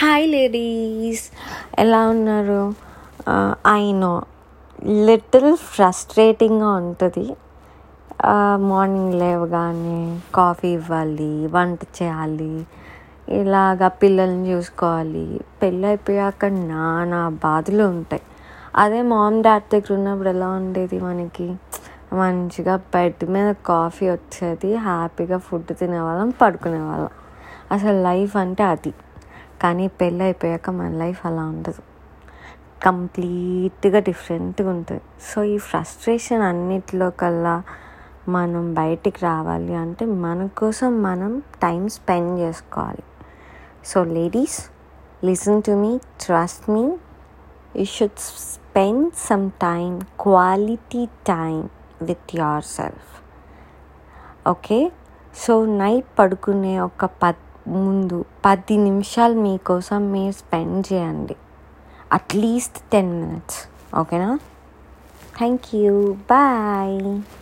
Hi ladies ఎలా ఉన్నారు? ఐనో little ఫ్రస్ట్రేటింగ్గా ఉంటుంది. మార్నింగ్ లేవగానే కాఫీ ఇవ్వాలి వంట చేయాలి ఇలాగా పిల్లల్ని చూసుకోవాలి. పెళ్ళి అయిపోయాక నానా బాధలు ఉంటాయి. అదే మామ్ డాడ్ దగ్గర ఉన్నప్పుడు ఎలా ఉండేది మనకి? మంచిగా బెడ్ మీద కాఫీ వచ్చేది హ్యాపీగా ఫుడ్ తినేవాళ్ళం పడుకునేవాళ్ళం. అసలు లైఫ్ అంటే అది. కానీ పెళ్ళి అయిపోయాక మన లైఫ్ అలా ఉండదు. కంప్లీట్గా డిఫరెంట్గా ఉంటుంది. సో ఈ ఫ్రస్ట్రేషన్ అన్నిటిలో కల్లా మనం బయటికి రావాలి అంటే మన కోసం మనం టైం స్పెండ్ చేసుకోవాలి. So ladies listen to me trust me. You should spend some time quality time with yourself. Okay? So night పడుకునే ఒక పద్ ముందు పది నిమిషాలు మీకోసం మీరు స్పెండ్ చేయండి. At least ten minutes. ఓకేనా? Thank you. బాయ్.